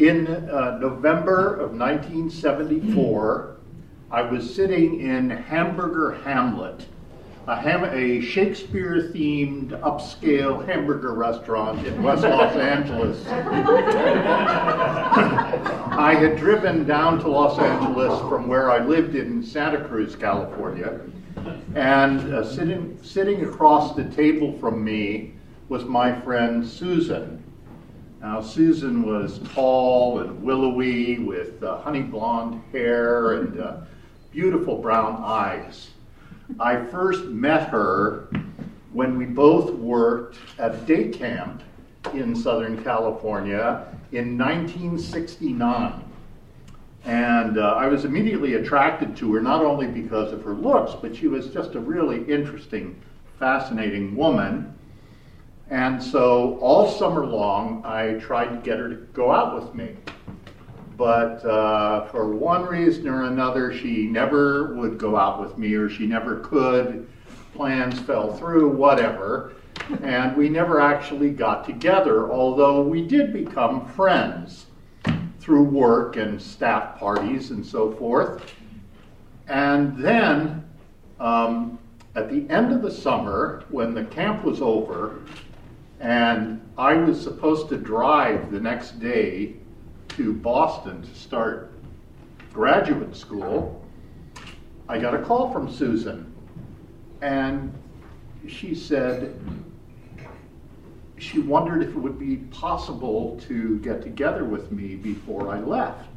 In uh, November of 1974, I was sitting in Hamburger Hamlet, a, ham- a Shakespeare themed upscale hamburger restaurant in West Los Angeles. I had driven down to Los Angeles from where I lived in Santa Cruz, California, and uh, sitting, sitting across the table from me was my friend Susan. Now, Susan was tall and willowy with uh, honey blonde hair and uh, beautiful brown eyes. I first met her when we both worked at day camp in Southern California in 1969. And uh, I was immediately attracted to her, not only because of her looks, but she was just a really interesting, fascinating woman. And so all summer long, I tried to get her to go out with me. But uh, for one reason or another, she never would go out with me, or she never could. Plans fell through, whatever. And we never actually got together, although we did become friends through work and staff parties and so forth. And then, um, at the end of the summer, when the camp was over, and I was supposed to drive the next day to Boston to start graduate school, I got a call from Susan. And she said she wondered if it would be possible to get together with me before I left.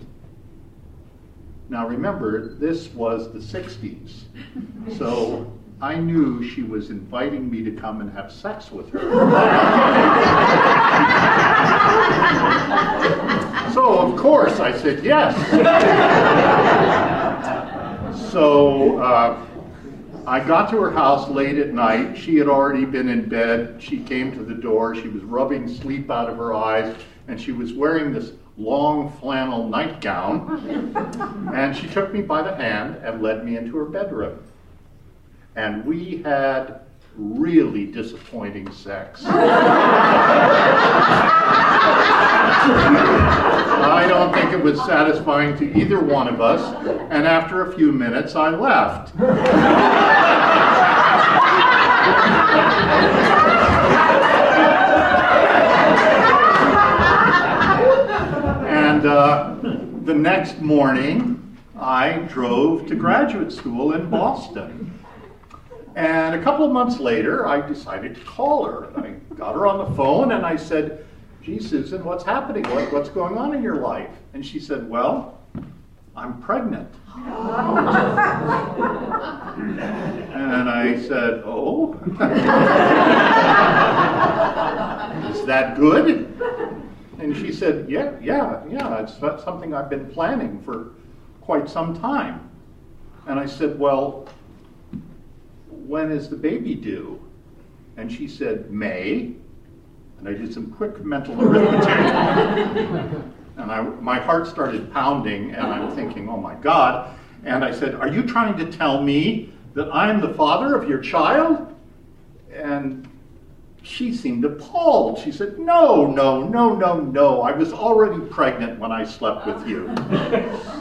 Now remember, this was the 60s. So I knew she was inviting me to come and have sex with her. so, of course, I said yes. so uh, I got to her house late at night. She had already been in bed. She came to the door. She was rubbing sleep out of her eyes, and she was wearing this long flannel nightgown. and she took me by the hand and led me into her bedroom and we had really disappointing sex. I don't think it was satisfying to either one of us, and after a few minutes, I left. and uh, the next morning, I drove to graduate school in Boston. And a couple of months later, I decided to call her. And I got her on the phone and I said, Gee, Susan, what's happening? What, what's going on in your life? And she said, Well, I'm pregnant. and I said, Oh? Is that good? And she said, Yeah, yeah, yeah, it's something I've been planning for quite some time. And I said, Well, when is the baby due? And she said, May. And I did some quick mental arithmetic. and I, my heart started pounding, and I'm thinking, oh my God. And I said, Are you trying to tell me that I'm the father of your child? And she seemed appalled. She said, No, no, no, no, no. I was already pregnant when I slept with you.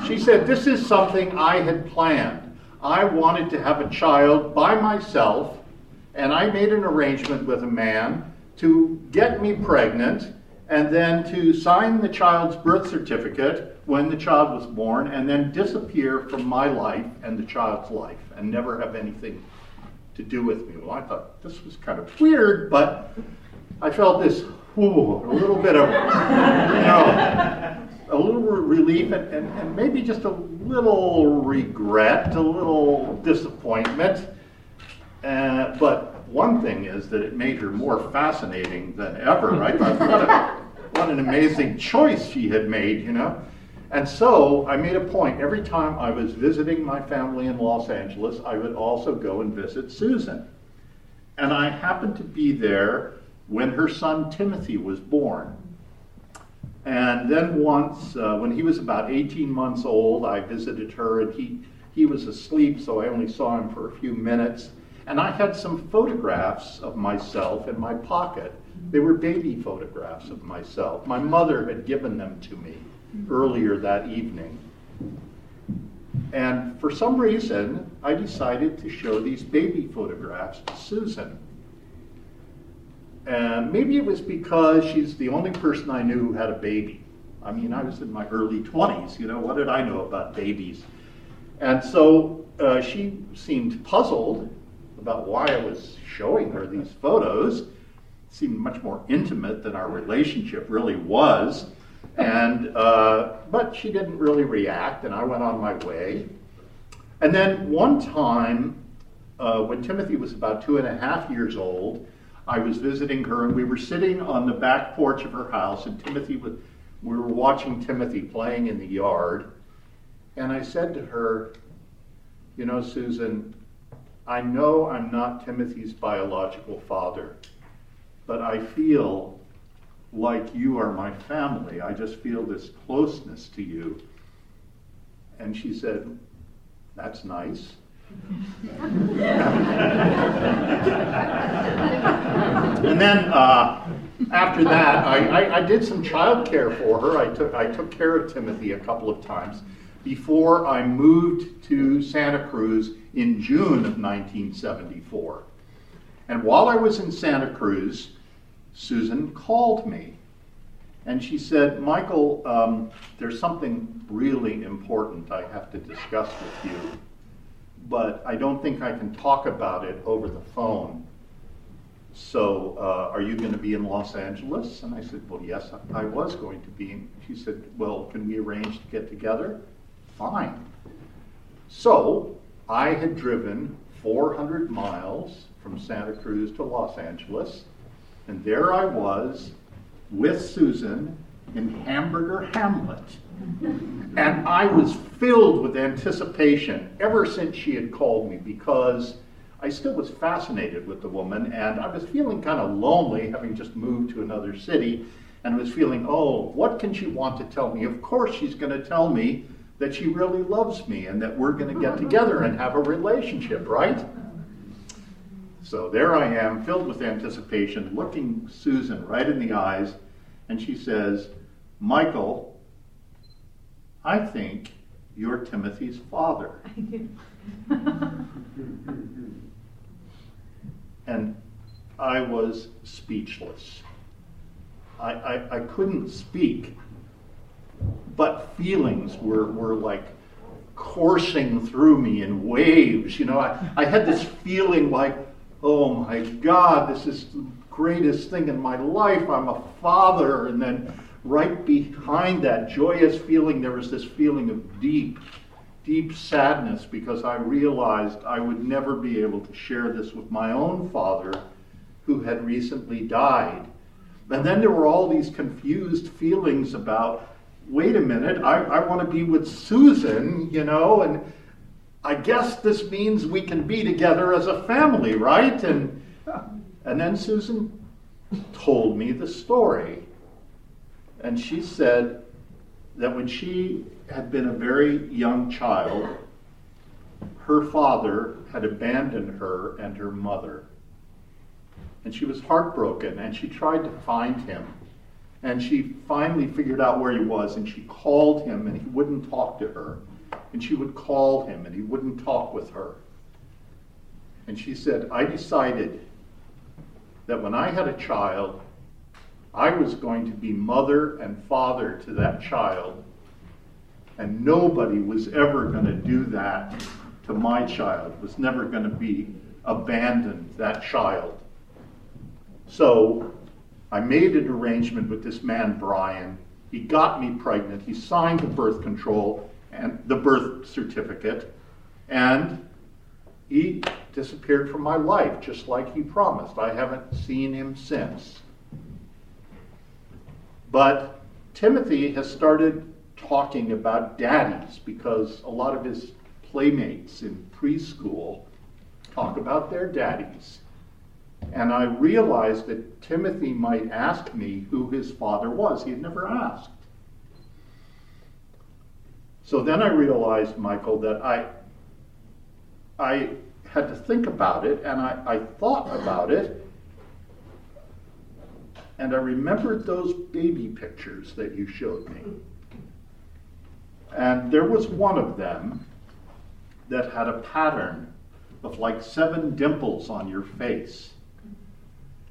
she said, This is something I had planned. I wanted to have a child by myself, and I made an arrangement with a man to get me pregnant and then to sign the child's birth certificate when the child was born and then disappear from my life and the child's life and never have anything to do with me. Well, I thought this was kind of weird, but I felt this, ooh, a little bit of, you know, a little relief and, and, and maybe just a little regret, a little disappointment. Uh, but one thing is that it made her more fascinating than ever. I thought, what, a, what an amazing choice she had made, you know. And so I made a point every time I was visiting my family in Los Angeles, I would also go and visit Susan. And I happened to be there when her son Timothy was born. And then once, uh, when he was about 18 months old, I visited her and he, he was asleep, so I only saw him for a few minutes. And I had some photographs of myself in my pocket They were baby photographs of myself. My mother had given them to me earlier that evening. And for some reason, I decided to show these baby photographs to Susan. And maybe it was because she's the only person I knew who had a baby. I mean, I was in my early 20s, you know, what did I know about babies? And so uh, she seemed puzzled about why I was showing her these photos. It seemed much more intimate than our relationship really was. And, uh, but she didn't really react, and I went on my way. And then one time, uh, when Timothy was about two and a half years old, I was visiting her, and we were sitting on the back porch of her house, and Timothy was, we were watching Timothy playing in the yard. And I said to her, You know, Susan, I know I'm not Timothy's biological father, but I feel like you are my family. I just feel this closeness to you. And she said, That's nice. And then uh, after that, I, I, I, did some child care for her. I took, I took care of Timothy a couple of times before I moved to Santa Cruz in June of 1974. And while I was in Santa Cruz, Susan called me and she said, Michael, um, there's something really important I have to discuss with you, but I don't think I can talk about it over the phone. So, uh, are you going to be in Los Angeles? And I said, Well, yes, I was going to be. And She said, Well, can we arrange to get together? Fine. So, I had driven 400 miles from Santa Cruz to Los Angeles and there I was with Susan in Hamburger Hamlet. And I was filled with anticipation ever since she had called me because I still was fascinated with the woman and I was feeling kind of lonely having just moved to another city and was feeling, oh, what can she want to tell me? Of course, she's going to tell me that she really loves me and that we're going to get together and have a relationship, right? So there I am, filled with anticipation, looking Susan right in the eyes, and she says, Michael, I think you're Timothy's father. and I was speechless. I, I, I, couldn't speak, but feelings were, were like coursing through me in waves. You know, I, I had this feeling like, oh my God, this is the greatest thing in my life. I'm a father. And then right behind that joyous feeling, there was this feeling of deep, deep sadness because I realized I would never be able to share this with my own father who had recently died. And then there were all these confused feelings about wait a minute, I, I want to be with Susan, you know, and I guess this means we can be together as a family, right? And, and then Susan told me the story. And she said that when she had been a very young child, her father had abandoned her and her mother. And she was heartbroken and she tried to find him. And she finally figured out where he was and she called him and he wouldn't talk to her and she would call him and he wouldn't talk with her. And she said, I decided that when I had a child, I was going to be mother and father to that child, and nobody was ever going to do that to my child, was never going to be abandoned that child. So I made an arrangement with this man, Brian. He got me pregnant. He signed the birth control and the birth certificate, and he disappeared from my life just like he promised. I haven't seen him since. But Timothy has started talking about daddies because a lot of his playmates in preschool talk about their daddies. And I realized that Timothy might ask me who his father was. He had never asked. So then I realized, Michael, that I, I had to think about it, and I, I thought about it. And I remembered those baby pictures that you showed me. And there was one of them that had a pattern of like seven dimples on your face.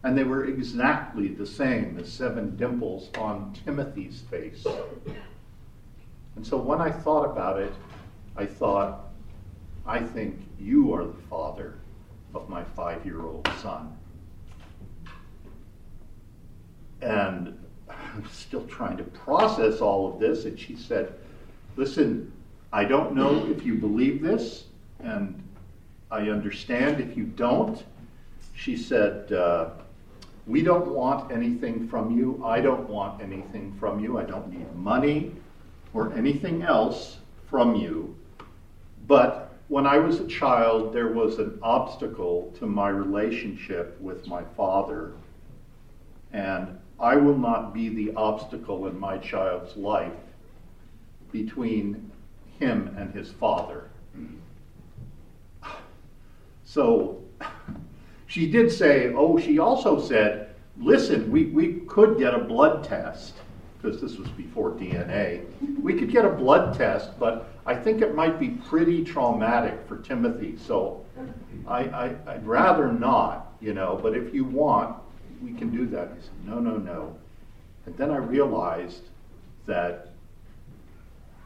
And they were exactly the same as seven dimples on Timothy's face. And so when I thought about it, I thought, I think you are the father of my five year old son. And I'm still trying to process all of this. And she said, Listen, I don't know if you believe this, and I understand if you don't. She said, uh, We don't want anything from you. I don't want anything from you. I don't need money or anything else from you. But when I was a child, there was an obstacle to my relationship with my father. And I will not be the obstacle in my child's life between him and his father. So she did say, oh, she also said, listen, we, we could get a blood test, because this was before DNA. We could get a blood test, but I think it might be pretty traumatic for Timothy. So I, I, I'd rather not, you know, but if you want, we can do that. He said, no, no, no. And then I realized that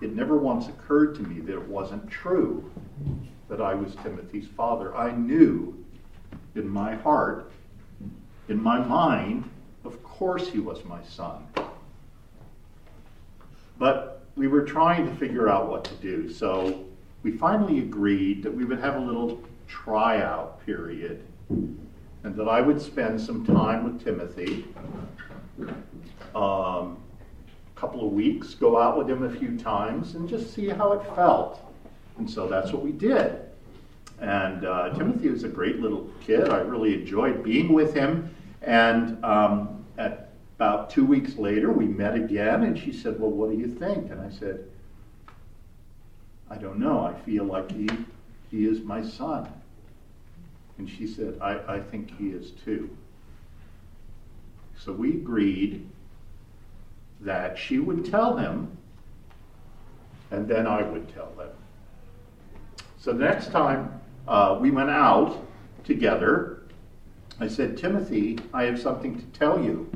it never once occurred to me that it wasn't true that I was Timothy's father. I knew in my heart, in my mind, of course he was my son. But we were trying to figure out what to do. So we finally agreed that we would have a little tryout period and that I would spend some time with Timothy. Um, a couple of weeks, go out with him a few times, and just see how it felt. And so that's what we did. And uh, Timothy was a great little kid. I really enjoyed being with him. And um, at about two weeks later, we met again, and she said, Well, what do you think? And I said, I don't know. I feel like he, he is my son. And she said, I, I think he is too. So we agreed that she would tell him, and then I would tell them. So the next time uh, we went out together, I said, Timothy, I have something to tell you.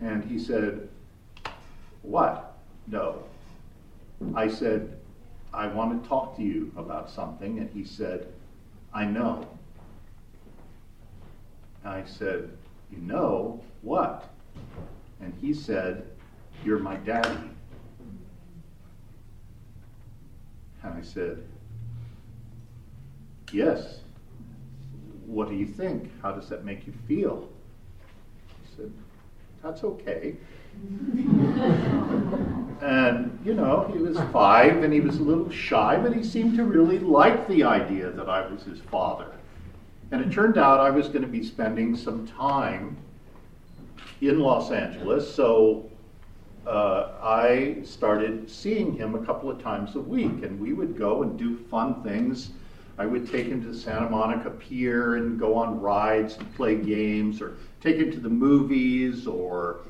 And he said, What? No. I said, I want to talk to you about something. And he said, I know. And I said, You know what? And he said, You're my daddy. And I said, Yes. What do you think? How does that make you feel? He said, That's okay. And, you know, he was five and he was a little shy, but he seemed to really like the idea that I was his father. And it turned out I was going to be spending some time in Los Angeles, so uh, I started seeing him a couple of times a week, and we would go and do fun things. I would take him to Santa Monica Pier and go on rides and play games, or take him to the movies, or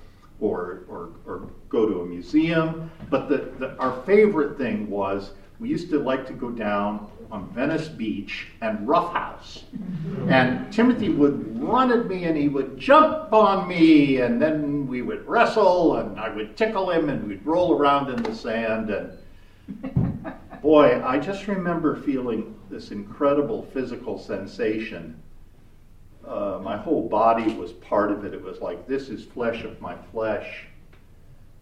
or or, or go to a museum. But the, the, our favorite thing was we used to like to go down on Venice Beach and roughhouse. And Timothy would run at me and he would jump on me, and then we would wrestle, and I would tickle him, and we'd roll around in the sand. And boy, I just remember feeling this incredible physical sensation. Uh, my whole body was part of it. It was like, this is flesh of my flesh,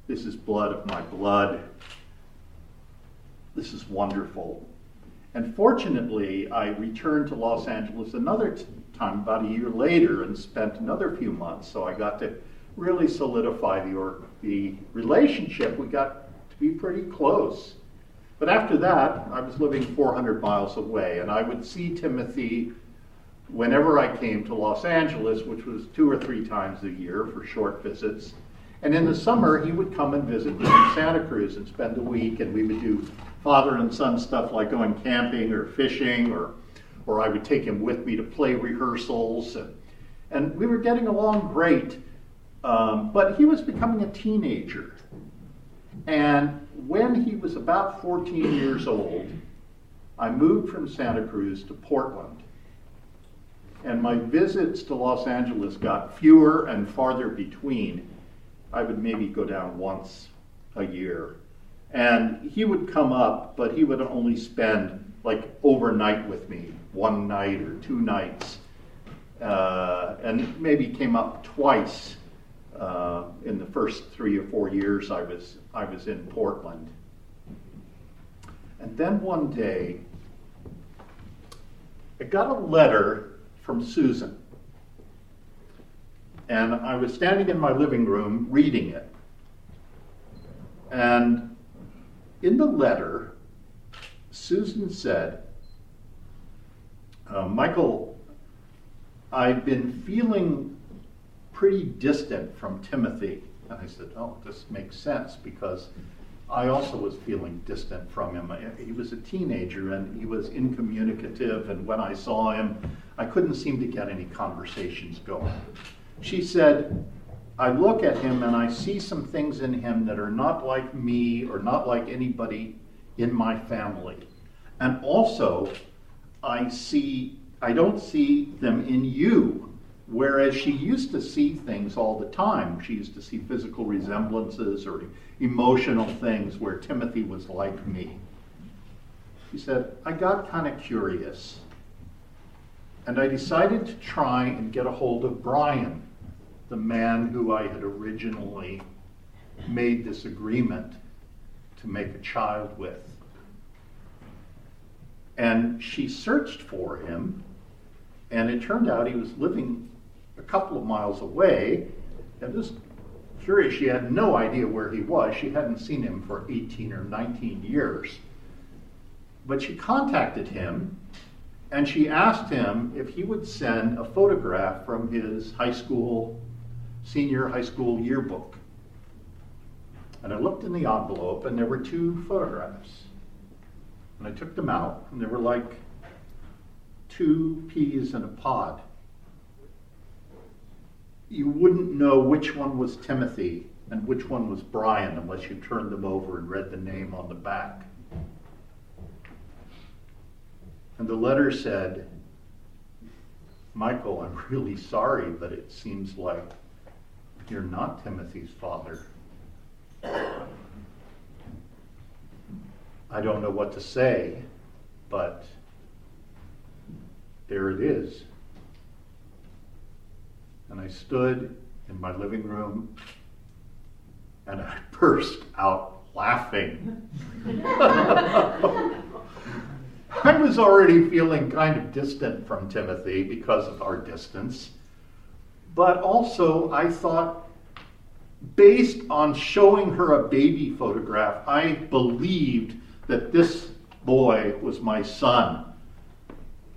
this is blood of my blood. This is wonderful. And fortunately, I returned to Los Angeles another t- time, about a year later, and spent another few months. So I got to really solidify the, or- the relationship. We got to be pretty close. But after that, I was living 400 miles away, and I would see Timothy whenever I came to Los Angeles, which was two or three times a year for short visits. And in the summer, he would come and visit me in Santa Cruz and spend a week, and we would do father and son stuff like going camping or fishing, or, or I would take him with me to play rehearsals. And, and we were getting along great. Um, but he was becoming a teenager. And when he was about 14 years old, I moved from Santa Cruz to Portland. And my visits to Los Angeles got fewer and farther between. I would maybe go down once a year. And he would come up, but he would only spend like overnight with me, one night or two nights. Uh, and maybe came up twice uh, in the first three or four years I was, I was in Portland. And then one day, I got a letter from Susan. And I was standing in my living room reading it. And in the letter, Susan said, uh, Michael, I've been feeling pretty distant from Timothy. And I said, Oh, this makes sense because I also was feeling distant from him. He was a teenager and he was incommunicative, and when I saw him, I couldn't seem to get any conversations going. She said, I look at him and I see some things in him that are not like me or not like anybody in my family. And also, I see, I don't see them in you. Whereas she used to see things all the time. She used to see physical resemblances or emotional things where Timothy was like me. She said, I got kind of curious. And I decided to try and get a hold of Brian, the man who I had originally made this agreement to make a child with. And she searched for him, and it turned out he was living a couple of miles away, and just curious, she had no idea where he was. She hadn't seen him for 18 or 19 years. But she contacted him and she asked him if he would send a photograph from his high school, senior high school yearbook. And I looked in the envelope and there were two photographs. And I took them out and they were like two peas in a pod you wouldn't know which one was Timothy and which one was Brian unless you turned them over and read the name on the back. And the letter said, Michael, I'm really sorry, but it seems like you're not Timothy's father. I don't know what to say, but there it is. And I stood in my living room and I burst out laughing. I was already feeling kind of distant from Timothy because of our distance. But also, I thought, based on showing her a baby photograph, I believed that this boy was my son.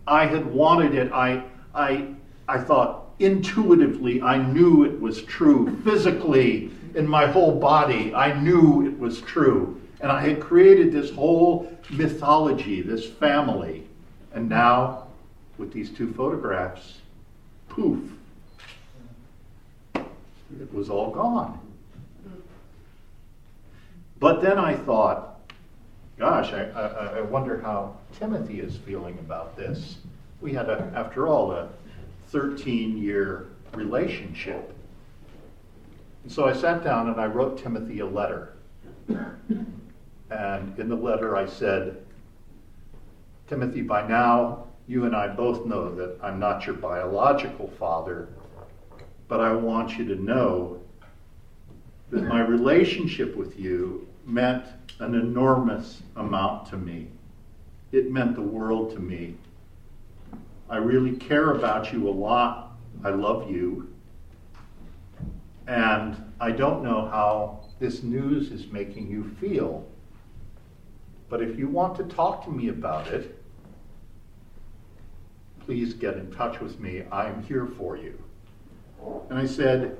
I had wanted it. I, I, I thought, intuitively, I knew it was true. Physically, in my whole body, I knew it was true. And I had created this whole mythology, this family. And now, with these two photographs, poof, it was all gone. But then I thought, gosh, I, I, I wonder how Timothy is feeling about this. We had, a, after all, a 13 year relationship. And so I sat down and I wrote Timothy a letter. And in the letter I said, Timothy, by now you and I both know that I'm not your biological father, but I want you to know that my relationship with you meant an enormous amount to me. It meant the world to me. I really care about you a lot. I love you. And I don't know how this news is making you feel. But if you want to talk to me about it, please get in touch with me. I'm here for you. And I said,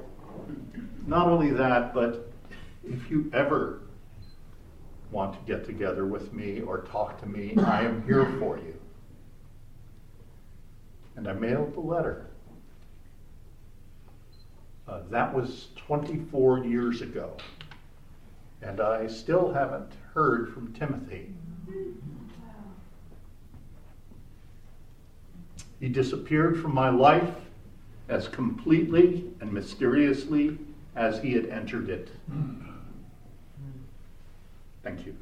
not only that, but if you ever want to get together with me or talk to me, I am here for you and I mailed the letter. Uh, that was 24 years ago. And I still haven't heard from Timothy. He disappeared from my life as completely and mysteriously as he had entered it. Thank you.